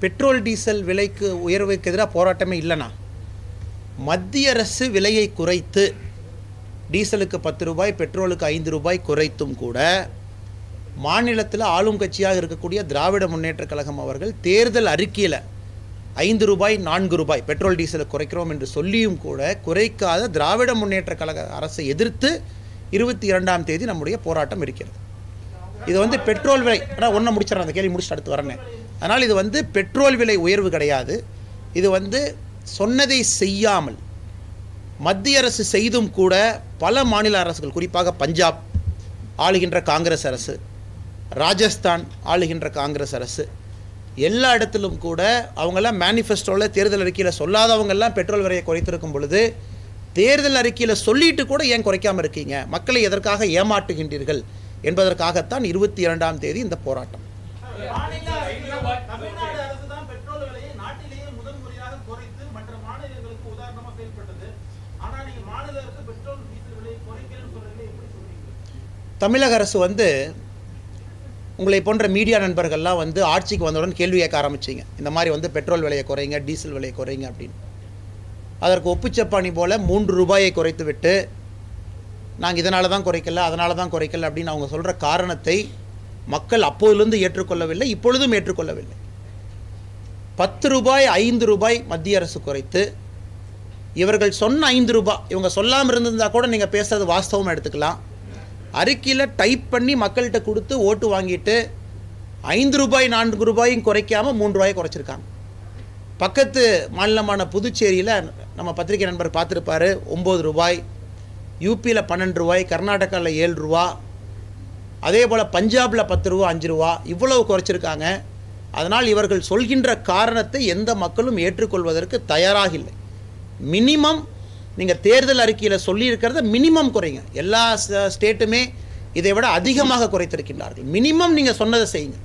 Petrol diesel விலைக்கு உயர்வுக்கு எதிராக போராட்டமே இல்லைண்ணா. மத்திய அரசு விலையை குறைத்து டீசலுக்கு பத்து ரூபாய் பெட்ரோலுக்கு ஐந்து ரூபாய் குறைத்தும் கூட மாநிலத்தில் ஆளும் கட்சியாக இருக்கக்கூடிய திராவிட முன்னேற்றக் கழகம் அவர்கள் தேர்தல் அறிக்கையில் ஐந்து ரூபாய் நான்கு ரூபாய் பெட்ரோல் டீசலை குறைக்கிறோம் என்று சொல்லியும் கூட குறைக்காத திராவிட முன்னேற்றக் கழக அரசை எதிர்த்து இருபத்தி இரண்டாம் தேதி நம்முடைய போராட்டம் இருக்கிறது. இது வந்து பெட்ரோல் விலை ஆனால் ஒன்றை முடிச்சிடறேன் அந்த கேள்வி முடிச்சுட்டு அடுத்து வரேன். அதனால் இது வந்து பெட்ரோல் விலை உயர்வு கிடையாது. இது வந்து சொன்னதை செய்யாமல் மத்திய அரசு செய்தும் கூட பல மாநில அரசுகள் குறிப்பாக பஞ்சாப் ஆளுகின்ற காங்கிரஸ் அரசு ராஜஸ்தான் ஆளுகின்ற காங்கிரஸ் அரசு எல்லா இடத்திலும் கூட அவங்கெல்லாம் மேனிஃபெஸ்டோவில் தேர்தல் அறிக்கையில் சொல்லாதவங்கெல்லாம் பெட்ரோல் விலையை குறைத்திருக்கும் பொழுது தேர்தல் அறிக்கையில் சொல்லிட்டு கூட ஏன் குறைக்காமல் இருக்கீங்க? மக்களை எதற்காக ஏமாற்றுகின்றீர்கள்? என்பதற்காகத்தான் இருபத்தி இரண்டாம் தேதி இந்த போராட்டம் மாநில அரசுகள், தமிழ்நாடு அரசு தான் பெட்ரோல் விலையை நாட்டிலேயே முதல் முறையாக குறைத்து மற்ற மாநிலங்களுக்கு உதாரணமா செயல்பட்டது ஆனா நீங்க மாநில அரசு பெட்ரோல் டீசல் விலையை குறைக்கலன்னு சொல்றீங்களே எப்படி சொல்றீங்க தமிழக அரசு வந்து உங்களை போன்ற மீடியா நண்பர்கள்லாம் வந்து ஆட்சிக்கு வந்தவுடன் கேள்வி கேட்க ஆரம்பிச்சிங்க. இந்த மாதிரி வந்து பெட்ரோல் விலையை குறைங்க டீசல் விலையை குறைங்க அப்படின்னு. அதற்கு ஒப்புச்சப்பாணி போல் மூன்று ரூபாயை குறைத்து விட்டு நாங்கள் இதனால தான் குறைக்கல அதனால தான் குறைக்கல அப்படின்னு அவங்க சொல்கிற காரணத்தை மக்கள் அப்போதிலிருந்து ஏற்றுக்கொள்ளவில்லை இப்பொழுதும் ஏற்றுக்கொள்ளவில்லை. பத்து ரூபாய் ஐந்து ரூபாய் மத்திய அரசு குறைத்து இவர்கள் சொன்ன ஐந்து ரூபாய் இவங்க சொல்லாமல் இருந்திருந்தா கூட நீங்கள் பேசுறது வாஸ்தவமாக எடுத்துக்கலாம். அறிக்கையில் டைப் பண்ணி மக்கள்கிட்ட கொடுத்து ஓட்டு வாங்கிட்டு ஐந்து ரூபாய் நான்கு ரூபாயும் குறைக்காமல் மூன்று ரூபாயை குறைச்சிருக்காங்க. பக்கத்து மாநிலமான புதுச்சேரியில் நம்ம பத்திரிகை நண்பர் பார்த்துருப்பாரு ஒம்பது ரூபாய் யூபியில் பன்னெண்டு ரூபாய் கர்நாடகாவில் ஏழு ரூபா அதே போல் பஞ்சாபில் பத்து ரூபா அஞ்சு ரூபா இவ்வளவு குறைச்சிருக்காங்க. அதனால் இவர்கள் சொல்கின்ற காரணத்தை எந்த மக்களும் ஏற்றுக்கொள்வதற்கு தயாராக இல்லை. மினிமம் நீங்கள் தேர்தல் அறிக்கையில் சொல்லியிருக்கிறத மினிமம் குறைங்க. எல்லா ஸ்டேட்டுமே இதை விட அதிகமாக குறைத்திருக்கின்றார்கள். மினிமம் நீங்கள் சொன்னதை செய்யுங்க.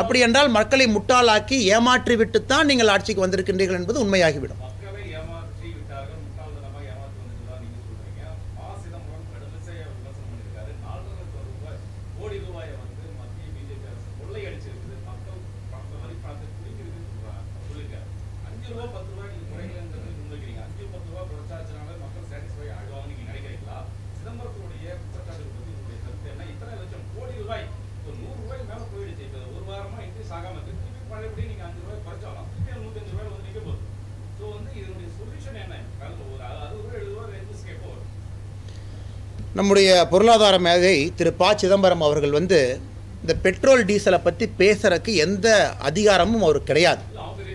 அப்படி என்றால் மக்களை முட்டாளாக்கி ஏமாற்றி விட்டுத்தான் நீங்கள் ஆட்சிக்கு வந்திருக்கின்றீர்கள் என்பது உண்மையாகிவிடும் மக்களை ஏமாற்றி விட்டார்கள் முட்டாள்தனமாக ஏமாற்றி வந்துட்டு நீங்க சொல்றீங்க மா சிதம்பரம் கடுமையாக விமர்சனம் பண்ணியிருக்காரு நாலரை லட்சம் ரூபாய் கோடி ரூபாயை வந்து மத்திய பிஜேபி அரசு கொள்ளையடிச்சிருக்குது மக்கள் பணத்தை வரி பணத்தை குடிக்கிறதுன்னு சொல்றாங்க சொல்லியிருக்காரு அஞ்சு ரூபாய் பத்து ரூபாய் நீங்க குறைக்கலன்றது முன்வைக்கிறீங்க அஞ்சு பத்து ரூபாய் குறைச்சாச்சுனால மக்கள் சாட்டிஸ்ஃபை ஆயிடுவாங்க நீங்க நினைக்கிறீங்களா சிதம்பரத்துடைய குற்றச்சாட்டு பத்தி உங்களுடைய கருத்து என்ன இத்தனை லட்சம் கோடி ரூபாய் ஒரு நூறு ரூபாய் மேல போயிடுச்சு இப்போ ஒரு வாரமா இன்க்ரீஸ் ஆகாம இருக்கு திருப்பி பழையபடி நீங்க அஞ்சு ரூபாய் குறைச்சாலும் திருப்பி நூத்தஞ்சு ரூபாய் வந்து நிக்க போகுது ஸோ வந்து இதனுடைய சொல்யூஷன் என்ன அது ஒரு அறுபது ரூபாய் எழுபது ரூபாய் ரெண்டு எப்போ வரும் நம்முடைய பொருளாதார மேதை திரு ப. சிதம்பரம் அவர்கள் வந்து இந்த பெட்ரோல் டீசலை பற்றி பேசுகிறக்கு எந்த அதிகாரமும் அவருக்கு கிடையாது.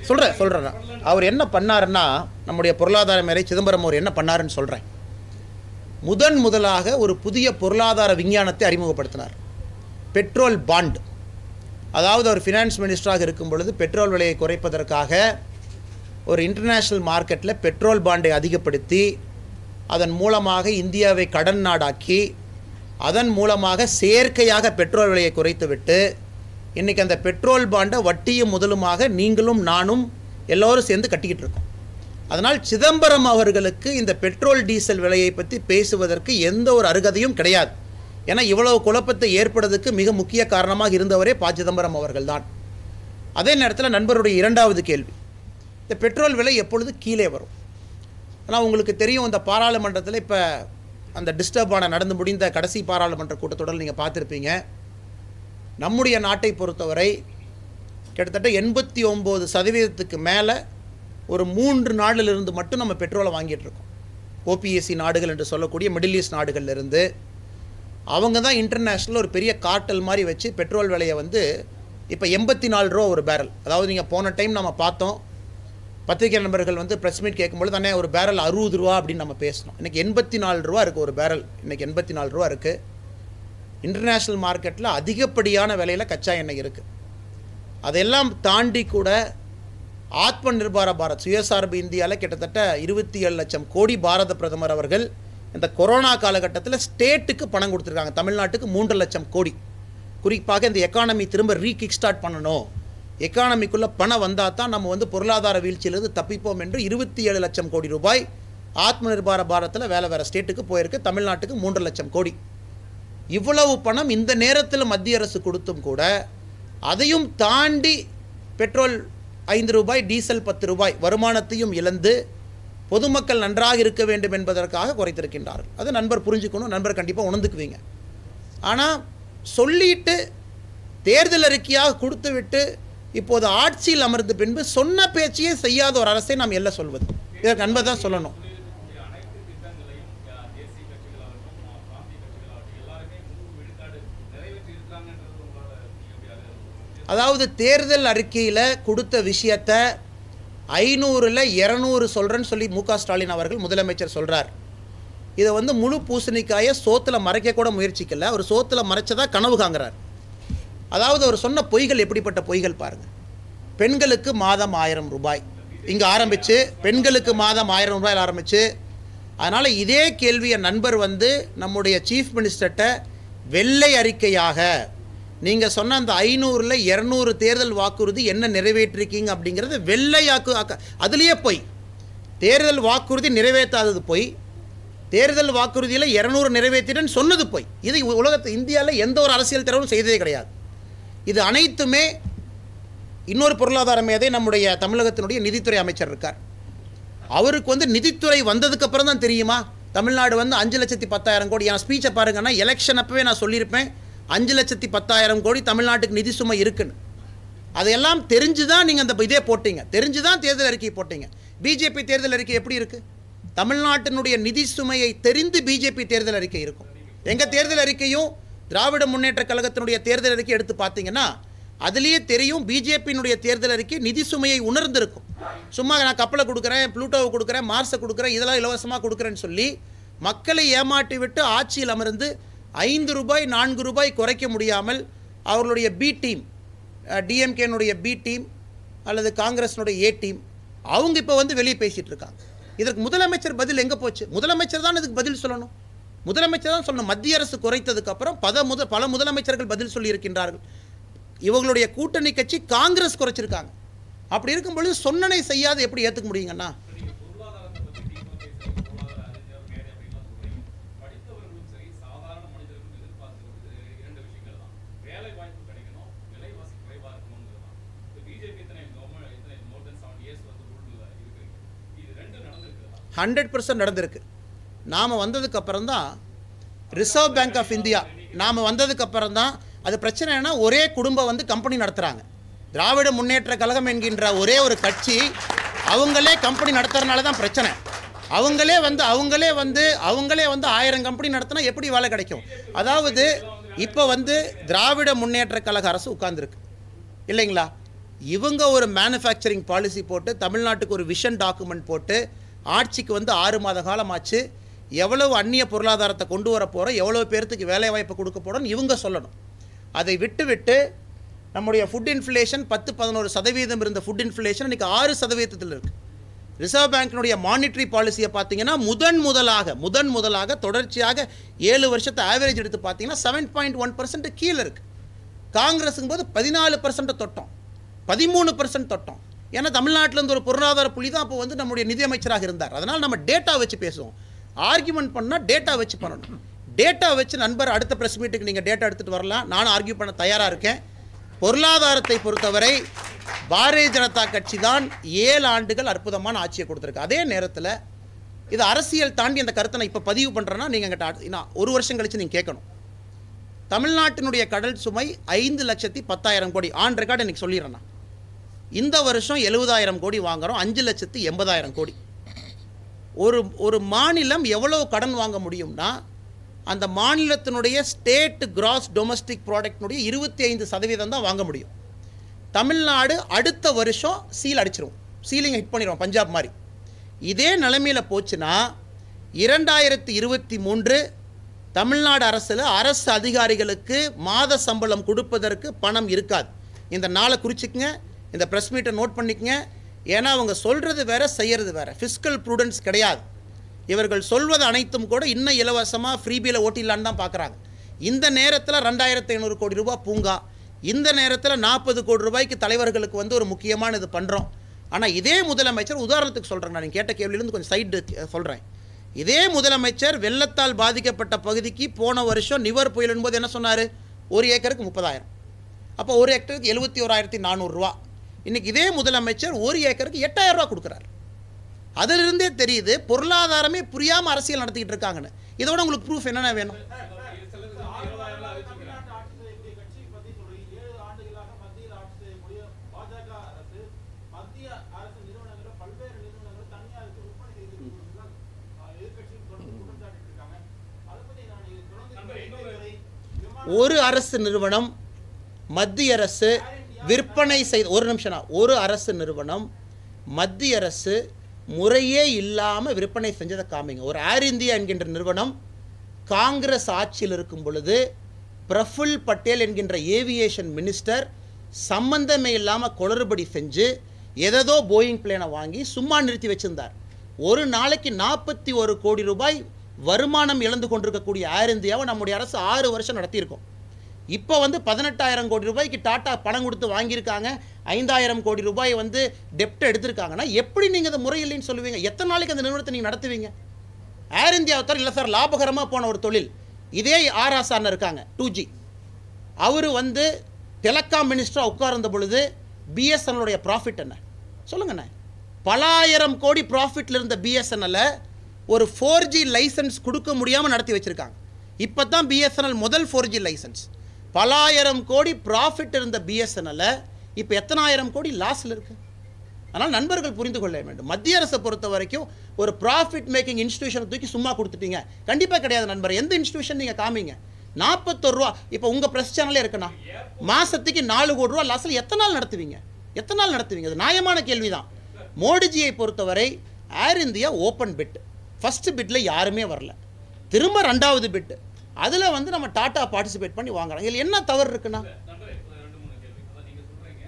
சொல்கிறேன் சொல்கிறேன் அவர் என்ன பண்ணாருன்னா நம்முடைய பொருளாதார மேதை சிதம்பரம் அவர் என்ன பண்ணாருன்னு சொல்கிறேன் முதன் முதலாக ஒரு புதிய பொருளாதார விஞ்ஞானத்தை அறிமுகப்படுத்தினார். Petrol bond. அதாவது அவர் ஃபினான்ஸ் மினிஸ்டராக இருக்கும் பொழுது பெட்ரோல் விலையை குறைப்பதற்காக ஒரு இன்டர்நேஷ்னல் மார்க்கெட்டில் பெட்ரோல் பாண்டை அதிகப்படுத்தி அதன் மூலமாக இந்தியாவை கடன் நாடாக்கி அதன் மூலமாக செயற்கையாக பெட்ரோல் விலையை குறைத்துவிட்டு இன்றைக்கி அந்த பெட்ரோல் பாண்டை வட்டியும் முதலுமாக நீங்களும் நானும் எல்லோரும் சேர்ந்து கட்டிக்கிட்டு இருக்கோம். அதனால் சிதம்பரம் அவர்களுக்கு இந்த பெட்ரோல் டீசல் விலையை பற்றி பேசுவதற்கு எந்த ஒரு அருகதையும் கிடையாது. ஏன்னா இவ்வளவு குழப்பத்தை ஏற்படுறதுக்கு மிக முக்கிய காரணமாக இருந்தவரே ப. சிதம்பரம் அவர்கள்தான். அதே நேரத்தில் நண்பருடைய இரண்டாவது கேள்வி. இந்த பெட்ரோல் விலை எப்பொழுது கீழே வரும்? ஆனால் உங்களுக்கு தெரியும் இந்த பாராளுமன்றத்தில் இப்போ அந்த டிஸ்டர்ப் ஆன நடந்து முடிந்த கடைசி பாராளுமன்ற கூட்டத்தொடர் நீங்கள் பார்த்துருப்பீங்க. நம்முடைய நாட்டை பொறுத்தவரை கிட்டத்தட்ட எண்பத்தி ஒம்பது சதவீதத்துக்கு மேலே ஒரு மூன்று நாடுகளிலிருந்து மட்டும் நம்ம பெட்ரோலை வாங்கிட்டுருக்கோம் ஓபிஎஸ்சி நாடுகள் என்று சொல்லக்கூடிய மிடில் ஈஸ்ட் நாடுகள்லேருந்து. அவங்க தான் இன்டர்நேஷ்னல் ஒரு பெரிய கார்ட்டல் மாதிரி வச்சு பெட்ரோல் விலையை வந்து இப்போ எண்பத்தி நாலு ரூபா ஒரு பேரல் அதாவது நீங்கள் போன டைம் நம்ம பார்த்தோம் பத்திரிகை நண்பர்கள் வந்து ப்ரெஸ் மீட் கேட்கும்போது தானே ஒரு பேரல் அறுபது ரூபா அப்படின்னு நம்ம பேசணும் இன்றைக்கி எண்பத்தி நாலு ரூபா இருக்குது ஒரு பேரல் இன்றைக்கி எண்பத்தி நாலு ரூபா இருக்குது இன்டர்நேஷ்னல் மார்க்கெட்டில் அதிகப்படியான விலையில் கச்சா எண்ணெய் இருக்குது அதெல்லாம் தாண்டி கூட ஆத்ம நிர்பார பாரத் சுயசார்பு இந்தியாவில் கிட்டத்தட்ட இருபத்தி ஏழு லட்சம் கோடி பாரத பிரதமர் அவர்கள் இந்த கொரோனா காலகட்டத்தில் ஸ்டேட்டுக்கு பணம் கொடுத்துருக்காங்க. தமிழ்நாட்டுக்கு மூன்று லட்சம் கோடி. குறிப்பாக இந்த எக்கானமி திரும்ப ரீகிக் ஸ்டார்ட் பண்ணணும். எக்கானமிக்குள்ளே பணம் வந்தால் தான் நம்ம வந்து பொருளாதார வீழ்ச்சியிலிருந்து தப்பிப்போம் என்று இருபத்தி ஏழு லட்சம் கோடி ரூபாய் ஆத்ம நிர்பார பாரத்தில் வேலை வேறு ஸ்டேட்டுக்கு போயிருக்கு. தமிழ்நாட்டுக்கு மூன்று லட்சம் கோடி. இவ்வளவு பணம் இந்த நேரத்தில் மத்திய அரசு கொடுத்தும் கூட அதையும் தாண்டி பெட்ரோல் ஐந்து ரூபாய் டீசல் பத்து ரூபாய் வருமானத்தையும் இழந்து பொதுமக்கள் நன்றாக இருக்க வேண்டும் என்பதற்காக குறைத்திருக்கின்றார்கள். அது நண்பர் புரிஞ்சுக்கணும். நண்பர் கண்டிப்பாக உணர்ந்துக்குவீங்க. ஆனால் சொல்லிட்டு தேர்தல் அறிக்கையாக கொடுத்து விட்டு இப்போது ஆட்சியில் அமர்ந்த பின்பு சொன்ன பேச்சையே செய்யாத ஒரு அரசை நாம் எல்லாம் சொல்வது. இதற்கு அன்பை தான் சொல்லணும். அதாவது தேர்தல் அறிக்கையில் கொடுத்த விஷயத்தை ஐநூறில் இரநூறு சொல்கிறேன்னு சொல்லி மு ஸ்டாலின் அவர்கள் முதலமைச்சர் சொல்கிறார் இதை வந்து முழு பூசணிக்காயை சோத்தில் மறைக்க கூட முயற்சிக்கல. அவர் சோத்தில் மறைச்சதா கனவு காங்கிறார் அதாவது அவர் சொன்ன பொய்கள் எப்படிப்பட்ட பொய்கள் பாருங்கள் பெண்களுக்கு மாதம் ஆயிரம் ரூபாய். இங்கே ஆரம்பித்து பெண்களுக்கு மாதம் ஆயிரம் ரூபாயில் ஆரம்பித்து அதனால் இதே கேள்வியை நண்பர் வந்து நம்முடைய சீஃப் மினிஸ்டர்கிட்ட வெள்ளை அறிக்கையாக நீங்கள் சொன்ன அந்த ஐநூறில் இரநூறு தேர்தல் வாக்குறுதி என்ன நிறைவேற்றிருக்கீங்க அப்படிங்கிறது வெள்ளையாக்கு ஆக்க அதுலேயே பொய். தேர்தல் வாக்குறுதி நிறைவேற்றாதது பொய். தேர்தல் வாக்குறுதியில் இரநூறு நிறைவேற்றிட்டேன்னு சொன்னது பொய். இது உலகத்து இந்தியாவில் எந்த ஒரு அரசியல் தலைவரும் செய்ததே கிடையாது. இது அனைத்துமே இன்னொரு பொருளாதார மேதை நம்முடைய தமிழகத்தினுடைய நிதித்துறை அமைச்சர் இருக்கார். அவருக்கு வந்து நிதித்துறை வந்ததுக்கு அப்புறம் தான் தெரியுமா? தமிழ்நாடு வந்து அஞ்சு லட்சத்தி பத்தாயிரம் கோடி. என் ஸ்பீச்சை பாருங்கன்னா எலெக்ஷன் அப்பவே நான் சொல்லியிருப்பேன். அஞ்சு லட்சத்தி பத்தாயிரம் கோடி தமிழ்நாட்டுக்கு நிதி சுமை இருக்குன்னு. அதையெல்லாம் தெரிஞ்சு தான் நீங்கள் அந்த இதே போட்டீங்க. தெரிஞ்சு தான் தேர்தல் அறிக்கை போட்டீங்க. பிஜேபி தேர்தல் அறிக்கை எப்படி இருக்குது தமிழ்நாட்டினுடைய நிதி சுமையை தெரிந்து பிஜேபி தேர்தல் அறிக்கை இருக்கும். எங்கள் தேர்தல் அறிக்கையும் திராவிட முன்னேற்ற கழகத்தினுடைய தேர்தல் அறிக்கை எடுத்து பார்த்தீங்கன்னா அதுலேயே தெரியும் பிஜேபியினுடைய தேர்தல் அறிக்கை நிதி சுமையை உணர்ந்திருக்கும். சும்மா நான் கப்பலை கொடுக்குறேன் ப்ளூட்டோவை கொடுக்குறேன் மார்ஸை கொடுக்குறேன் இதெல்லாம் இலவசமாக கொடுக்குறேன்னு சொல்லி மக்களை ஏமாற்றி விட்டு ஆட்சியில் அமர்ந்து ஐந்து ரூபாய் நான்கு ரூபாய் குறைக்க முடியாமல் அவர்களுடைய பி டீம் டிஎம்கேனுடைய பி டீம் அல்லது காங்கிரஸினுடைய ஏ டீம் அவங்க இப்போ வந்து வெளியே பேசிகிட்டு இருக்காங்க. இதற்கு முதலமைச்சர் பதில் எங்கே போச்சு? முதலமைச்சர் தான் இதுக்கு பதில் சொல்லணும். முதலமைச்சர் தான் சொல்லணும். மத்திய அரசு குறைத்ததுக்கு அப்புறம் பல முத பல முதலமைச்சர்கள் பதில் சொல்லியிருக்கின்றார்கள். இவங்களுடைய கூட்டணி கட்சி காங்கிரஸ் குறைச்சிருக்காங்க. அப்படி இருக்கும் பொழுது சொன்னனை செய்யாத எப்படி ஏற்றுக்க முடியுங்கண்ணா? ஹண்ட்ரட் பர்சன்ட் நடந்திருக்கு. நாம் வந்ததுக்கப்புறம் தான் ரிசர்வ் பேங்க் ஆஃப் இந்தியா நாம் வந்ததுக்கப்புறம் தான் அது பிரச்சனைனா ஒரே குடும்பம் வந்து கம்பெனி நடத்துகிறாங்க திராவிட முன்னேற்ற கழகம் என்கின்ற ஒரே ஒரு கட்சி அவங்களே கம்பெனி நடத்துறதுனால தான் பிரச்சனை. அவங்களே வந்து அவங்களே வந்து அவங்களே வந்து ஆயிரம் கம்பெனி நடத்தினா எப்படி வேலை கிடைக்கும்? அதாவது இப்போ வந்து திராவிட முன்னேற்ற கழக அரசு உட்கார்ந்துருக்கு. இல்லைங்களா? இவங்க ஒரு மேனுஃபேக்சரிங் பாலிசி போட்டு தமிழ்நாட்டுக்கு ஒரு விஷன் டாக்குமெண்ட் போட்டு ஆட்சிக்கு வந்து ஆறு மாத காலம் ஆச்சு எவ்வளவு அந்நிய பொருளாதாரத்தை கொண்டு வர போகிறோம் எவ்வளோ பேர்த்துக்கு வேலைவாய்ப்பு கொடுக்க போகிறோம்னு இவங்க சொல்லணும். அதை விட்டு விட்டு நம்முடைய ஃபுட் இன்ஃப்ளேஷன் பத்து பதினோரு சதவீதம் இருந்த ஃபுட் இன்ஃப்ளேஷன் இன்னைக்கு ஆறு சதவீதத்தில் இருக்குது ரிசர்வ் பேங்க்கினுடைய மானிட்டரி பாலிசியை பார்த்தீங்கன்னா முதன் முதலாக முதன் முதலாக தொடர்ச்சியாக ஏழு வருஷத்தை ஆவரேஜ் எடுத்து பார்த்தீங்கன்னா செவன் பாயிண்ட் ஒன் பர்சன்ட் கீழே இருக்குது காங்கிரஸுங்கும் போது பதினாலு பர்சன்ட் தொட்டோம். பதிமூணு பர்சன்ட் தொட்டோம். ஏன்னா தமிழ்நாட்டில் இருந்து ஒரு பொருளாதார புள்ளி தான் அப்போ வந்து நம்முடைய நிதியமைச்சராக இருந்தார். அதனால் நம்ம டேட்டா வச்சு பேசுவோம். ஆர்கியூமெண்ட் பண்ணால் டேட்டா வச்சு பண்ணணும். டேட்டா வச்சு நண்பர் அடுத்த ப்ரெஸ் மீட்டுக்கு நீங்கள் டேட்டா எடுத்துகிட்டு வரலாம். நானும் ஆர்கியூ பண்ண தயாராக இருக்கேன். பொருளாதாரத்தை பொறுத்தவரை பாரதிய ஜனதா கட்சி தான் ஏழு ஆண்டுகள் அற்புதமான ஆட்சியை கொடுத்துருக்கு. அதே நேரத்தில் இது அரசியல் தாண்டி அந்த கருத்தை நான் இப்போ பதிவு பண்ணுறேன்னா நீங்கள் எங்கிட்ட நான் ஒரு வருஷம் கழித்து நீங்கள் கேட்கணும். தமிழ்நாட்டினுடைய கடல் சுமை ஐந்து லட்சத்தி பத்தாயிரம் கோடி. ஆன் ரெக்கார்டு எனக்கு சொல்லிடுறேன் இந்த வருஷம் எழுபதாயிரம் கோடி வாங்குறோம். அஞ்சு லட்சத்து எண்பதாயிரம் கோடி. ஒரு ஒரு மாநிலம் எவ்வளோ கடன் வாங்க முடியும்னா அந்த மாநிலத்தினுடைய ஸ்டேட் கிராஸ் டொமஸ்டிக் ப்ராடக்ட்னுடைய இருபத்தி ஐந்து சதவீதம் தான் வாங்க முடியும். தமிழ்நாடு அடுத்த வருஷம் சீல் அடிச்சிரும். சீலிங் ஹிட் பண்ணிடுவோம் பஞ்சாப் மாதிரி. இதே நிலைமையில் போச்சுன்னா இரண்டாயிரத்தி இருபத்தி மூன்று தமிழ்நாடு அரசில் அரசு அதிகாரிகளுக்கு மாத சம்பளம் கொடுப்பதற்கு பணம் இருக்காது. இந்த நாளை குறிச்சிக்கங்க இந்த ப்ரெஸ் மீட்டை நோட் பண்ணிக்கங்க ஏன்னா அவங்க சொல்கிறது வேற செய்யறது வேற. ஃபிஸ்கல் ப்ரூடன்ஸ் கிடையாது. இவர்கள் சொல்வது அனைத்தும் கூட இன்னும் இலவசமாக ஃப்ரீபியில் ஓட்டிடலான்னு தான் பார்க்குறாங்க இந்த நேரத்தில் ரெண்டாயிரத்தி ஐநூறு கோடி ரூபா பூங்கா. இந்த நேரத்தில் நாற்பது கோடி ரூபாய்க்கு தலைவர்களுக்கு வந்து ஒரு முக்கியமான இது பண்ணுறோம் ஆனால் இதே முதலமைச்சர் உதாரணத்துக்கு சொல்கிறேன் நான் கேட்ட கேள்வியிலேருந்து கொஞ்சம் சைடு சொல்கிறேன் இதே முதலமைச்சர் வெள்ளத்தால் பாதிக்கப்பட்ட பகுதிக்கு போன வருஷம் நிவர் புயலின் போது என்ன சொன்னார்? ஒரு ஏக்கருக்கு முப்பதாயிரம். அப்போ ஒரு ஏக்கருக்கு எழுபத்தி ஓராயிரத்தி நானூறுரூவா இன்னைக்கு இதே முதலமைச்சர் ஒரு ஏக்கருக்கு எட்டாயிரம் ரூபா கொடுக்குறாரு. அதிலிருந்தே தெரியுது பொருளாதாரமே புரியாமல் அரசியல் நடத்திக்கிட்டு இருக்காங்கன்னு. இதோட உங்களுக்கு ப்ரூஃப் என்னென்ன வேணும்? ஒரு அரசு நிறுவனம் மத்திய அரசு விற்பனை செய்த ஒரு நிமிஷம் ஒரு அரசு நிறுவனம் மத்திய அரசு முறையே இல்லாமல் விற்பனை செஞ்சதை காமிங்க. ஒரு ஏர் இந்தியா என்கின்ற நிறுவனம் காங்கிரஸ் ஆட்சியில் இருக்கும் பொழுது பிரஃபுல் பட்டேல் என்கின்ற ஏவியேஷன் மினிஸ்டர் சம்பந்தமே இல்லாமல் குளறுபடி செஞ்சு எதோ போயிங் பிளேனை வாங்கி சும்மா நிறுத்தி வச்சிருந்தார். ஒரு நாளைக்கு நாற்பத்தி ஒரு கோடி ரூபாய் வருமானம் இழந்து கொண்டிருக்கக்கூடிய ஏர் இந்தியாவை நம்முடைய அரசு ஆறு வருஷம் நடத்தியிருக்கோம். இப்போ வந்து பதினெட்டாயிரம் கோடி ரூபாய்க்கு டாட்டா பணம் கொடுத்து வாங்கியிருக்காங்க. ஐந்தாயிரம் கோடி ரூபாய் வந்து டெப்ட் எடுத்திருக்காங்கன்னா எப்படி நீங்கள் அதை முறையில்லைன்னு சொல்லுவீங்க? எத்தனை நாளைக்கு அந்த நிறுவனத்தை நீங்கள் நடத்துவீங்க? ஏர் இந்தியாவை தவிர இல்லை சார் லாபகரமாக போன ஒரு தொழில். இதே ஆர் ஆசான்னு இருக்காங்க டூ ஜி அவர் வந்து டெலகாம் மினிஸ்டராக உட்கார்ந்த பொழுது பிஎஸ்என்எலுடைய ப்ராஃபிட் என்ன? சொல்லுங்கண்ணே பலாயிரம் கோடி ப்ராஃபிட்டில் இருந்த பிஎஸ்என்எல்லை ஒரு ஃபோர் ஜி லைசன்ஸ் கொடுக்க முடியாமல் நடத்தி வச்சுருக்காங்க. இப்போ தான் பிஎஸ்என்எல் முதல் ஃபோர் ஜி லைசன்ஸ் பலாயிரம் கோடி ப்ராஃபிட் இருந்த பிஎஸ்என்எல்லை இப்போ எத்தனாயிரம் கோடி லாஸில் இருக்குது அதனால் நண்பர்கள் புரிந்து கொள்ள வேண்டும். மத்திய அரசை பொறுத்த வரைக்கும் ஒரு ப்ராஃபிட் மேக்கிங் இன்ஸ்டியூஷனை தூக்கி சும்மா கொடுத்துட்டீங்க. கண்டிப்பாக கிடையாது நண்பர். எந்த இன்ஸ்டியூஷன் நீங்கள் காமிங்க. நாற்பத்தொரு ரூபா இப்போ உங்கள் ப்ரெஸ் சேனலே இருக்குண்ணா. மாதத்துக்கு நாலு கோடி ரூபா லாஸில் எத்தனை நாள் நடத்துவீங்க? எத்தனை நாள் நடத்துவீங்க? அது நியாயமான கேள்வி தான் மோடிஜியை பொறுத்தவரை Air India open bid first பிட்டில் யாருமே வரல. திரும்ப ரெண்டாவது பிட்டு அதில் வந்து நம்ம டாட்டா பார்ட்டிசிபேட் பண்ணி வாங்குறோம் இதில் என்ன தவறு இருக்குண்ணா நண்பரே, இப்ப ரெண்டு மூணு கேள்வி. அதான் நீங்க சொல்றீங்க,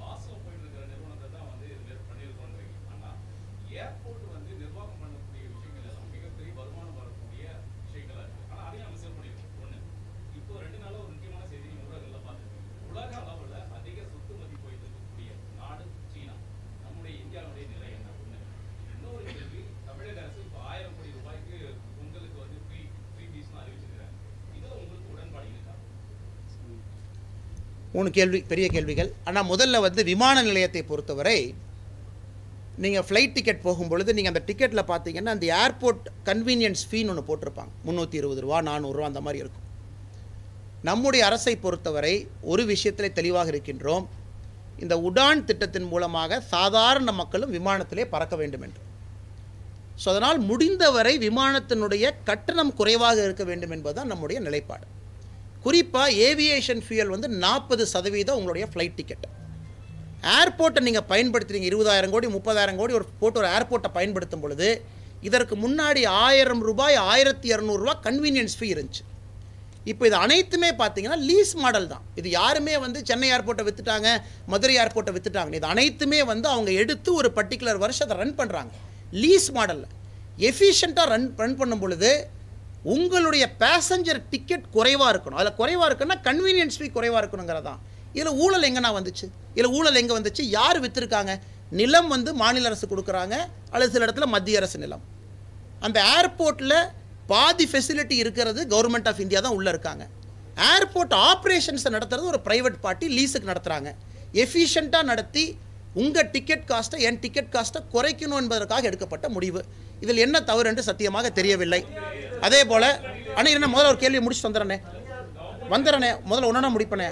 loss ல போயிட்டு இருக்கிற நிறுவனத்தை தான் வந்து இது மாதிரி பண்ணியிருக்கோன்றீங்க. ஆனா, airport வந்து நிர்வாகம் பண்ணக்கூடிய விஷயங்கள் எல்லாம் மிகப்பெரிய வருமானம் வரக்கூடிய விஷயங்களா இருக்கு. ஆனா, அதையும் நம்ம save பண்ணியிருக்கோம். ஒண்ணு. இப்போ ரெண்டு நாளா ஒரு முக்கியமான செய்தி நீங்க ஊடகங்கள்ல பார்த்திருப்பீங்க. உலக அளவுல அதிக சொத்து மதிப்பு வைத்திருக்கக்கூடிய நாடு சீனா. நம்முடைய இந்தியாவுடைய நிலை என்ன? ஒண்ணு. இன்னொரு கேள்வி, தமிழக அரசு இப்போ ஆயிரம் கோடி ரூபாய்க்கு உங்களுக்கு வந்து ஃப்ரீ ஃப்ரீ பீஸ்னு அறிவிச்சிருக்காங்க இதுல உங்களுக்கு உடன்பாடு இருக்கா மூணு கேள்வி பெரிய கேள்விகள். ஆனால் முதல்ல வந்து விமான நிலையத்தை பொறுத்தவரை நீங்கள் ஃப்ளைட் டிக்கெட் போகும்பொழுது நீங்கள் அந்த டிக்கெட்டில் பார்த்தீங்கன்னா அந்த ஏர்போர்ட் கன்வீனியன்ஸ் ஃபீன்னு ஒன்று போட்டிருப்பாங்க. முந்நூற்றி இருபது ரூபா நானூறுரூவா அந்த மாதிரி இருக்கும். நம்முடைய அரசை பொறுத்தவரை ஒரு விஷயத்திலே தெளிவாக இருக்கின்றோம். இந்த உடான் திட்டத்தின் மூலமாக சாதாரண மக்களும் விமானத்திலே பறக்க வேண்டும் என்று. ஸோ அதனால் முடிந்தவரை விமானத்தினுடைய கட்டணம் குறைவாக இருக்க வேண்டும் என்பதுதான் நம்முடைய நிலைப்பாடு. குறிப்பாக ஏவியேஷன் ஃபியூயல் வந்து நாற்பது சதவீதம் உங்களுடைய ஃப்ளைட் டிக்கெட் ஏர்போர்ட்டை நீங்கள் பயன்படுத்துகிறீங்க இருபதாயிரம் கோடி முப்பதாயிரம் கோடி ஒரு போட்டு ஒரு ஏர்போர்ட்டை பயன்படுத்தும் பொழுது இதற்கு முன்னாடி ஆயிரம் ரூபாய் ஆயிரத்தி இரநூறுவா கன்வீனியன்ஸ் ஃபீ இருந்துச்சு. இப்போ இது அனைத்துமே பார்த்தீங்கன்னா லீஸ் மாடல் தான். இது யாருமே வந்து சென்னை ஏர்போர்ட்டை விற்றுட்டாங்க மதுரை ஏர்போர்ட்டை விற்றுட்டாங்க இது அனைத்துமே வந்து அவங்க எடுத்து ஒரு பர்டிகுலர் வருஷத்தை ரன் பண்ணுறாங்க லீஸ் மாடலில் எஃபிஷியண்ட்டாக ரன் ரன் பண்ணும் பொழுது உங்களுடைய பேசஞ்சர் டிக்கெட் குறைவாக இருக்கணும். அதில் குறைவாக இருக்குன்னா கன்வீனியன்ஸ் ஃபீ குறைவாக இருக்கணுங்கிறதான் இதில் ஊழல் எங்கண்ணா வந்துச்சு? இதில் ஊழல் எங்கே வந்துச்சு? யார் விற்றுருக்காங்க நிலம் வந்து மாநில அரசு கொடுக்குறாங்க அல்லது சில இடத்துல மத்திய அரசு நிலம். அந்த ஏர்போர்ட்டில் பாதி ஃபெசிலிட்டி இருக்கிறது கவர்மெண்ட் ஆஃப் இந்தியா தான் உள்ளே இருக்காங்க. ஏர்போர்ட் ஆப்ரேஷன்ஸை நடத்துறது ஒரு ப்ரைவேட் பார்ட்டி லீஸுக்கு நடத்துகிறாங்க எஃபிஷியண்ட்டாக நடத்தி உங்கள் டிக்கெட் காஸ்ட்டை என் டிக்கெட் காஸ்ட்டை குறைக்கணும் என்பதற்காக எடுக்கப்பட்ட முடிவு. இதில் என்ன தவறு என்று சத்தியமாக தெரியவில்லை. அதே போல் அண்ணே என்ன முதல்ல ஒரு கேள்வி முடிச்சு வந்துடுறேனே. வந்துடுறேனே. முதல்ல ஒன்றா முடிப்பனே.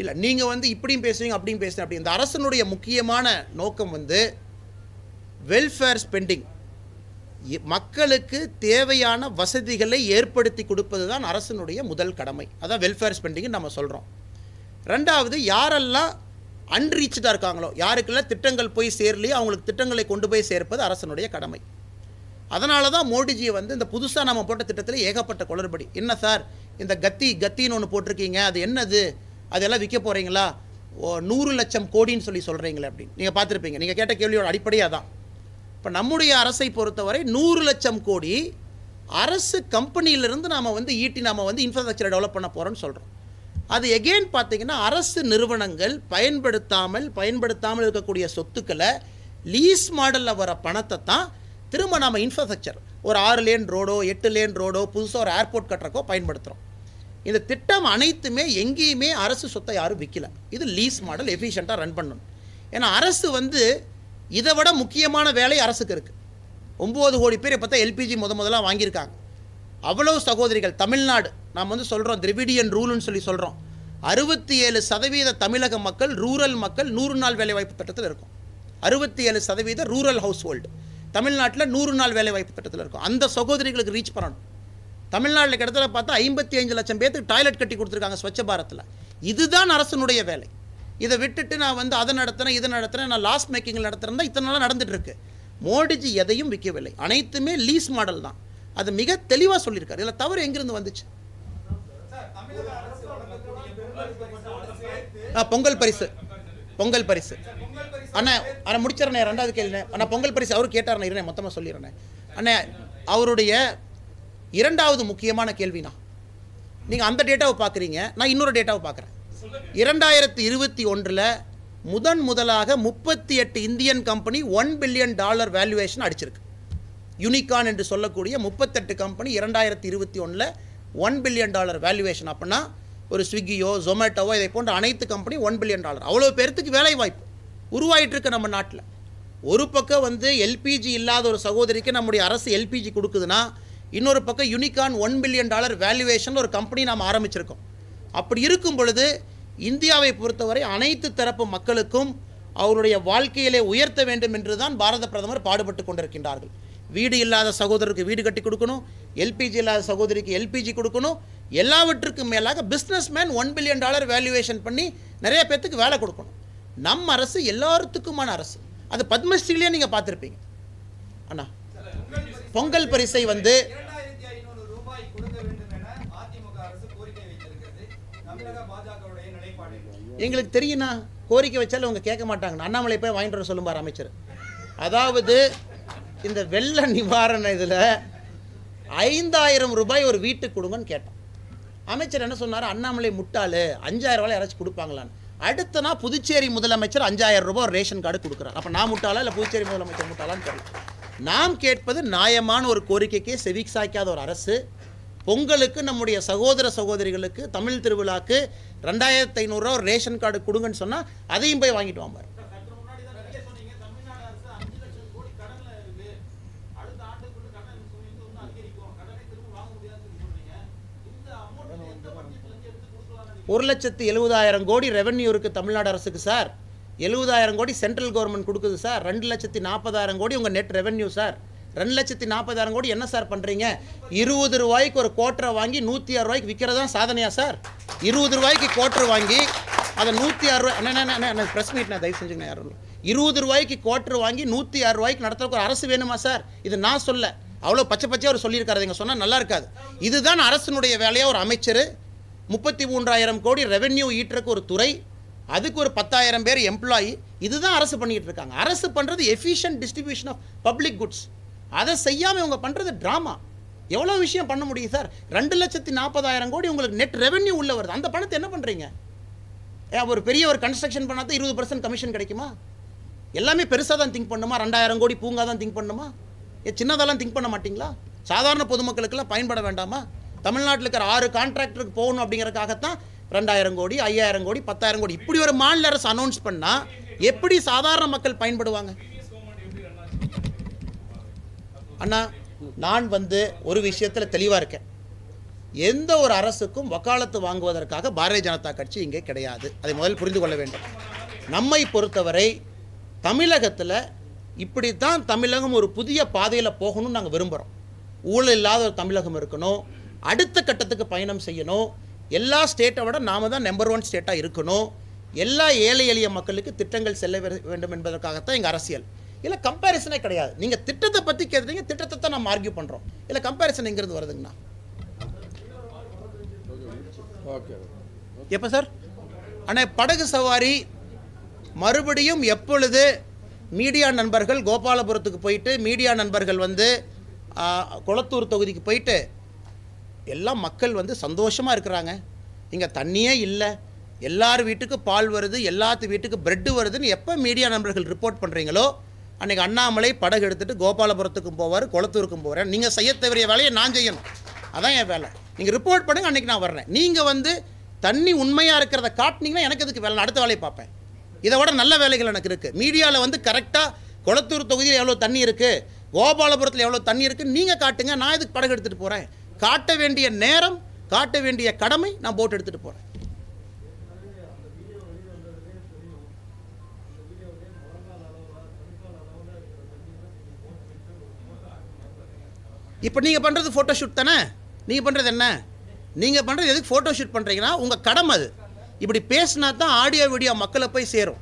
இல்லை நீங்கள் வந்து இப்படியும் பேசுவீங்க அப்படியும் பேசுகிறேன் அப்படி இந்த அரசனுடைய முக்கியமான நோக்கம் வந்து வெல்ஃபேர் ஸ்பெண்டிங் மக்களுக்கு தேவையான வசதிகளை ஏற்படுத்தி கொடுப்பது தான் அரசனுடைய முதல் கடமை. அதான் வெல்ஃபேர் ஸ்பெண்டிங்னு நம்ம சொல்கிறோம் ரெண்டாவது யாரெல்லாம் அன்ரீச்சாக இருக்காங்களோ யாருக்கெல்லாம் திட்டங்கள் போய் சேரலையோ அவங்களுக்கு திட்டங்களை கொண்டு போய் சேர்ப்பது அரசனுடைய கடமை. அதனால தான் மோடிஜி வந்து இந்த புதுசாக நம்ம போட்ட திட்டத்தில் ஏகப்பட்ட குளறுபடி. என்ன சார் இந்த கத்தி கத்தின்னு ஒன்று போட்டிருக்கீங்க அது என்னது? அதெல்லாம் விற்க போகிறீங்களா ஓ நூறு லட்சம் கோடின்னு சொல்லி சொல்கிறீங்களே அப்படின்னு. நீங்கள் பார்த்துருப்பீங்க. நீங்கள் கேட்ட கேள்வியோட அடிப்படையாக தான் இப்போ நம்முடைய அரசை பொறுத்தவரை நூறு லட்சம் கோடி அரசு கம்பெனியிலிருந்து நாம் வந்து ஈட்டி நாம் வந்து இன்ஃப்ராஸ்ட்ரக்சரை டெவலப் பண்ண போகிறோம்னு சொல்கிறோம் அது எகெயின் பார்த்தீங்கன்னா அரசு நிறுவனங்கள் பயன்படுத்தாமல் பயன்படுத்தாமல் இருக்கக்கூடிய சொத்துக்களை லீஸ் மாடலில் வர பணத்தை தான் திரும்ப நம்ம இன்ஃப்ராஸ்ட்ரக்சர் ஒரு ஆறு லேன் ரோடோ எட்டு லேன் ரோடோ புதுசாக ஒரு ஏர்போர்ட் கட்டுறக்கோ பயன்படுத்துகிறோம் இந்த திட்டம் அனைத்துமே எங்கேயுமே அரசு சொத்தை யாரும் விற்கல இது லீஸ் மாடல் எஃபிஷியண்ட்டாக ரன் பண்ணணும். ஏன்னா அரசு வந்து இதை விட முக்கியமான வேலை அரசுக்கு இருக்குது ஒம்பது கோடி பேர் இப்போ தான் எல்பிஜி முத முதலாக வாங்கியிருக்காங்க. அவ்வளவு சகோதரிகள் தமிழ்நாடு. நாம் வந்து சொல்கிறோம் திரிவிடியன் ரூல்னு சொல்லி சொல்கிறோம் அறுபத்தி ஏழு சதவீத தமிழக மக்கள் ரூரல் மக்கள் நூறு நாள் வேலைவாய்ப்பு திட்டத்தில் இருக்கும். அறுபத்தி ஏழு சதவீத ரூரல் ஹவுஸ் ஹோல்டு தமிழ்நாட்டில் நூறு நாள் வேலைவாய்ப்பு திட்டத்தில் இருக்கும். அந்த சகோதரிகளுக்கு ரீச் பண்ணணும். தமிழ்நாட்டில் கிட்டத்தட்ட பார்த்தா ஐம்பத்தி அஞ்சு லட்சம் பேருக்கு டாய்லெட் கட்டி கொடுத்துருக்காங்க ஸ்வச்ச பாரத்தில் இதுதான் அரசனுடைய வேலை. இதை விட்டுட்டு நான் வந்து அதை நடத்துகிறேன் இதை நடத்துகிறேன் நான் லாஸ் மேக்கிங்கில் நடத்துகிறேன் தான் இத்தனை நாளாக நடந்துகிட்ருக்கு மோடிஜி எதையும் விற்கவில்லை. அனைத்துமே லீஸ் மாடல் தான். அது மிக தெளிவாக சொல்லியிருக்காரு. இதில் தவறு எங்கேருந்து வந்துச்சு? பொங்கல் ஆ, பொங்கல் பரிசு. பொங்கல் பரிசு. அண்ணா அண்ணா முடிச்சிடறேன் ரெண்டாவது கேள்வி அண்ணா பொங்கல் பரிசு அவர் கேட்டார்ண்ணே இருந்தேன் மொத்தமாக சொல்லிடுறேன் அண்ணே அவருடைய இரண்டாவது முக்கியமான கேள்விண்ணா. நீங்கள் அந்த டேட்டாவை பார்க்குறீங்க. நான் இன்னொரு டேட்டாவை பார்க்குறேன். இரண்டாயிரத்தி இருபத்தி ஒன்றில் முதன் முதலாக முப்பத்தி எட்டு Indian company one billion dollar valuation அடிச்சிருக்கு. யூனிகான் என்று சொல்லக்கூடிய முப்பத்தெட்டு கம்பெனி இரண்டாயிரத்தி இருபத்தி ஒன்றில் ஒன் பில்லியன் டாலர் வேல்யூவேஷன் அப்படின்னா ஒரு ஸ்விக்கியோ ஜொமேட்டோவோ இதை போன்ற அனைத்து கம்பெனி ஒன் பில்லியன் டாலர். அவ்வளோ பேர்த்துக்கு வேலை வாய்ப்பு உருவாயிட்டுருக்கு நம்ம நாட்டில். ஒரு பக்கம் வந்து எல்பிஜி இல்லாத ஒரு சகோதரிக்கு நம்முடைய அரசு எல்பிஜி கொடுக்குதுன்னா இன்னொரு பக்கம் unicorn one billion dollar valuation ஒரு கம்பெனி நாம் ஆரம்பிச்சிருக்கோம். அப்படி இருக்கும் பொழுது இந்தியாவை பொறுத்தவரை அனைத்து தரப்பு மக்களுக்கும் அவருடைய வாழ்க்கையிலே உயர்த்த வேண்டும் என்று தான் பாரத பிரதமர் பாடுபட்டு கொண்டிருக்கின்றார்கள். வீடு இல்லாத சகோதரருக்கு வீடு கட்டி கொடுக்கணும் எல்பிஜி இல்லாத சகோதரிக்கு எல்பிஜி கொடுக்கணும் எல்லாவற்றுக்கும் மேலாக business man one billion dollar valuation பண்ணி நிறைய பேர்த்துக்கு வேலை கொடுக்கணும். நம் அரசு எல்லாத்துக்குமான அரசு. அது பத்மஸ்ரீலேயே நீங்கள் பார்த்துருப்பீங்க. அண்ணா பொங்கல் பரிசை வந்து இரண்டாயிரத்தி ஐநூறு ரூபாய் கொடுக்க வேண்டும் என அதிமுக அரசு கோரிக்கை வைத்திருக்கிறது தமிழக பாஜகவுடைய நிலைப்பாடு எங்களுக்கு தெரியும்ண்ணா கோரிக்கை வச்சாலும் அவங்க கேட்க மாட்டாங்க அண்ணாமலை போய் வாங்கிட்டு வர சொல்லும்பார் அமைச்சர். அதாவது இந்த வெள்ள நிவாரண இதில் ஐந்தாயிரம் ரூபாய் ஒரு வீட்டுக்கு கொடுங்கன்னு கேட்டோம் அமைச்சர் என்ன சொன்னார்? அண்ணாமலை முட்டாளு அஞ்சாயிரம் ரூபாய் யாராச்சும் கொடுப்பாங்களான்னு. அடுத்த நாள் புதுச்சேரி முதலமைச்சர் அஞ்சாயிரம் ரூபாய் ஒரு ரேஷன் கார்டு கொடுக்குறார். அப்போ நான் முட்டாளா இல்லை புதுச்சேரி முதலமைச்சர் முட்டாளான்னு தெரியல. நாம் கேட்பது நியாயமான ஒரு கோரிக்கைக்கே செவி சாய்க்காத ஒரு அரசு. பொங்கலுக்கு நம்முடைய சகோதர சகோதரிகளுக்கு தமிழ் திருவிழாக்கு ரெண்டாயிரத்து ஐநூறுரூவா ஒரு ரேஷன் கார்டு கொடுங்கன்னு சொன்னால் அதையும் போய் வாங்கிட்டு வாம்பார். வாங்க ஒரு லட்சத்து எழுபதாயிரம் கோடி ரெவென்யூ இருக்குது தமிழ்நாடு அரசுக்கு சார் எழுபதாயிரம் கோடி சென்ட்ரல் கவர்மெண்ட் கொடுக்குது சார் ரெண்டு லட்சத்தி நாற்பதாயிரம் கோடி உங்கள் நெட் ரெவென்யூ சார் ரெண்டு லட்சத்தி நாற்பதாயிரம் கோடி என்ன சார் பண்ணுறீங்க இருபது ரூபாய்க்கு ஒரு கோட்டரை வாங்கி நூற்றி ஆறு ரூபாய்க்கு விற்கிறதா சாதனையா சார்? இருபது ரூபாய்க்கு கோட்டர் வாங்கி அதை நூற்றி ஆறு ரூபாய் அண்ணா, ப்ரெஸ் மீட் நான் தயவு செஞ்சுங்க யாரும் இருபது ரூபாய்க்கு கோட்டர் வாங்கி நூற்றி ஆறு ரூபாய்க்கு நடத்துறதுக்கு ஒரு அரசு வேணுமா சார்? இது நான் சொல்ல. அவ்வளோ பச்சை பச்சையாக அவர் சொல்லியிருக்காரு. இங்கே சொன்னால் நல்லா இருக்காது. இதுதான் அரசினுடைய வேலையாக ஒரு அமைச்சர். முப்பத்தி மூன்றாயிரம் கோடி ரெவென்யூ ஈட்டுறக்கு ஒரு துறை. அதுக்கு ஒரு பத்தாயிரம் பேர் எம்ப்ளாயி இதுதான் அரசு பண்ணிகிட்டு இருக்காங்க. அரசு பண்ணுறது efficient distribution of public goods அதை செய்யாமல் இவங்க பண்ணுறது ட்ராமா எவ்வளோ விஷயம் பண்ண முடியும் சார் ரெண்டு லட்சத்தி நாற்பதாயிரம் கோடி உங்களுக்கு நெட் ரெவென்யூ உள்ள வருது. அந்த பணத்தை என்ன பண்ணுறீங்க ஏன் ஒரு பெரிய ஒரு கன்ஸ்ட்ரக்ஷன் பண்ணால் இருபது பர்சன்ட் கமிஷன் கிடைக்குமா? எல்லாமே பெருசாக தான் திங்க் பண்ணுமா? ரெண்டாயிரம் கோடி பூங்கா தான் திங்க் பண்ணுமா? ஏ சின்னதெல்லாம் திங்க் பண்ண மாட்டிங்களா? சாதாரண பொதுமக்களுக்கெல்லாம் பயன்பட வேண்டாமா? தமிழ்நாட்டில் இருக்கிற ஆறு கான்ட்ராக்டருக்கு போகணும் அப்படிங்கிறதுக்காகத்தான் ரெண்டாயிரம் கோடி ஐயாயிரம் கோடி பத்தாயிரம் கோடி இப்படி ஒரு மாநில அரசு அனௌன்ஸ் பண்ணால் எப்படி சாதாரண மக்கள் பயன்படுவாங்க? அண்ணா நான் வந்து ஒரு விஷயத்தில் தெளிவாக இருக்கேன். எந்த ஒரு அரசுக்கும் வக்காலத்து வாங்குவதற்காக பாரதிய ஜனதா கட்சி இங்கே கிடையாது. அதை முதல் புரிந்து கொள்ள வேண்டும். நம்மை பொறுத்தவரை தமிழகத்தில் இப்படி தான் தமிழகம் ஒரு புதிய பாதையில் போகணும்னு நாங்கள் விரும்புகிறோம் ஊழல் இல்லாத ஒரு தமிழகம் இருக்கணும். அடுத்த கட்டத்துக்கு பயணம் செய்யணும். எல்லா ஸ்டேட்டை விட நாம தான் நம்பர் ஒன் ஸ்டேட்டாக இருக்கணும். எல்லா ஏழை எளிய மக்களுக்கு திட்டங்கள் செல்ல வேண்டும் என்பதற்காகத்தான் எங்கள் அரசியல். இல்லை கம்பேரிசனே கிடையாது. நீங்கள் திட்டத்தை பற்றி கேட்குறீங்க திட்டத்தை தான் நம்ம ஆர்கியூ பண்ணுறோம் இல்லை கம்பேரிசன் எங்கேருந்து வருதுங்கண்ணா? எப்போ சார்? அண்ணா படகு சவாரி மறுபடியும் எப்பொழுது மீடியா நண்பர்கள் கோபாலபுரத்துக்கு போயிட்டு மீடியா நண்பர்கள் வந்து குளத்தூர் தொகுதிக்கு போயிட்டு எல்லாம் மக்கள் வந்து சந்தோஷமாக இருக்கிறாங்க. இங்கே தண்ணியே இல்லை. எல்லார் வீட்டுக்கு பால் வருது எல்லாத்து வீட்டுக்கு பிரெட்டு வருதுன்னு எப்போ மீடியா நண்பர்கள் ரிப்போர்ட் பண்ணுறீங்களோ அன்றைக்கி அண்ணாமலை படகு எடுத்துகிட்டு கோபாலபுரத்துக்கும் போவார் குளத்தூருக்கும் போகிறேன் நீங்கள் செய்ய தவறிய வேலையை நான் செய்யணும். அதான் என் வேலை. நீங்கள் ரிப்போர்ட் பண்ணுங்கள் அன்றைக்கி நான் வர்றேன். நீங்கள் வந்து தண்ணி உண்மையாக இருக்கிறத காட்டினீங்கன்னா எனக்கு அதுக்கு வேலை? அடுத்த வேலையை பார்ப்பேன். இதை விட நல்ல வேலைகள் எனக்கு இருக்குது மீடியாவில் வந்து கரெக்டாக குளத்தூர் தொகுதியில் எவ்வளோ தண்ணி இருக்குது கோபாலபுரத்தில் எவ்வளோ தண்ணி இருக்குது நீங்கள் காட்டுங்க. நான் இதுக்கு படகு எடுத்துகிட்டு போகிறேன் காட்ட வேண்டிய நேரம் காட்ட வேண்டிய கடமை நான் போட்டு எடுத்துகிட்டு போகிறேன் இப்போ நீங்கள் பண்ணுறது ஃபோட்டோ ஷூட் தானே? நீங்கள் பண்ணுறது என்ன? நீங்கள் பண்ணுறது எதுக்கு ஃபோட்டோ ஷூட் பண்ணுறீங்கன்னா உங்கள் கடமை அது. இப்படி பேசினா தான் ஆடியோ வீடியோ மக்களை போய் சேரும்.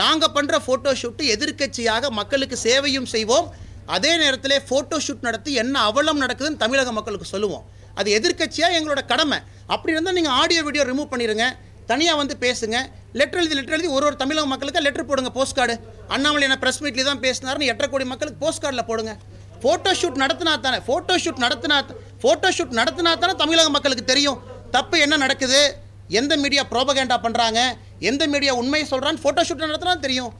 நாங்கள் பண்ணுற ஃபோட்டோ ஷூட்டு எதிர்க்கட்சியாக மக்களுக்கு சேவையும் செய்வோம். அதே நேரத்தில் ஃபோட்டோ ஷூட் நடத்தி என்ன அவலம் நடக்குதுன்னு தமிழக மக்களுக்கு சொல்லுவோம். அது எதிர்க்கட்சியாக எங்களோட கடமை. அப்படி இருந்தால் நீங்கள் ஆடியோ வீடியோ ரிமூவ் பண்ணிடுங்க தனியாக வந்து பேசுங்க. லெட்டர் எழுதி லெட்டர் எழுதி ஒரு ஒரு தமிழக மக்களுக்கு லெட்டர் போடுங்க போஸ்ட் கார்டு அண்ணாமலை என்ன ப்ரெஸ் மீட்லேயே தான் பேசினாருன்னு எட்டரை கோடி மக்களுக்கு போஸ்ட் கார்டில் போடுங்க. ஃபோட்டோ ஷூட் நடத்தினா தானே ஃபோட்டோ ஷூட் நடத்தினா ஃபோட்டோ ஷூட் நடத்தினா தானே தமிழக மக்களுக்கு தெரியும். தப்பு என்ன நடக்குது? எந்த மீடியா ப்ரோபகேண்டா பண்ணுறாங்க எந்த மீடியா உண்மையை சொல்கிறான்னு ஃபோட்டோ ஷூட் நடத்தினா தெரியும்.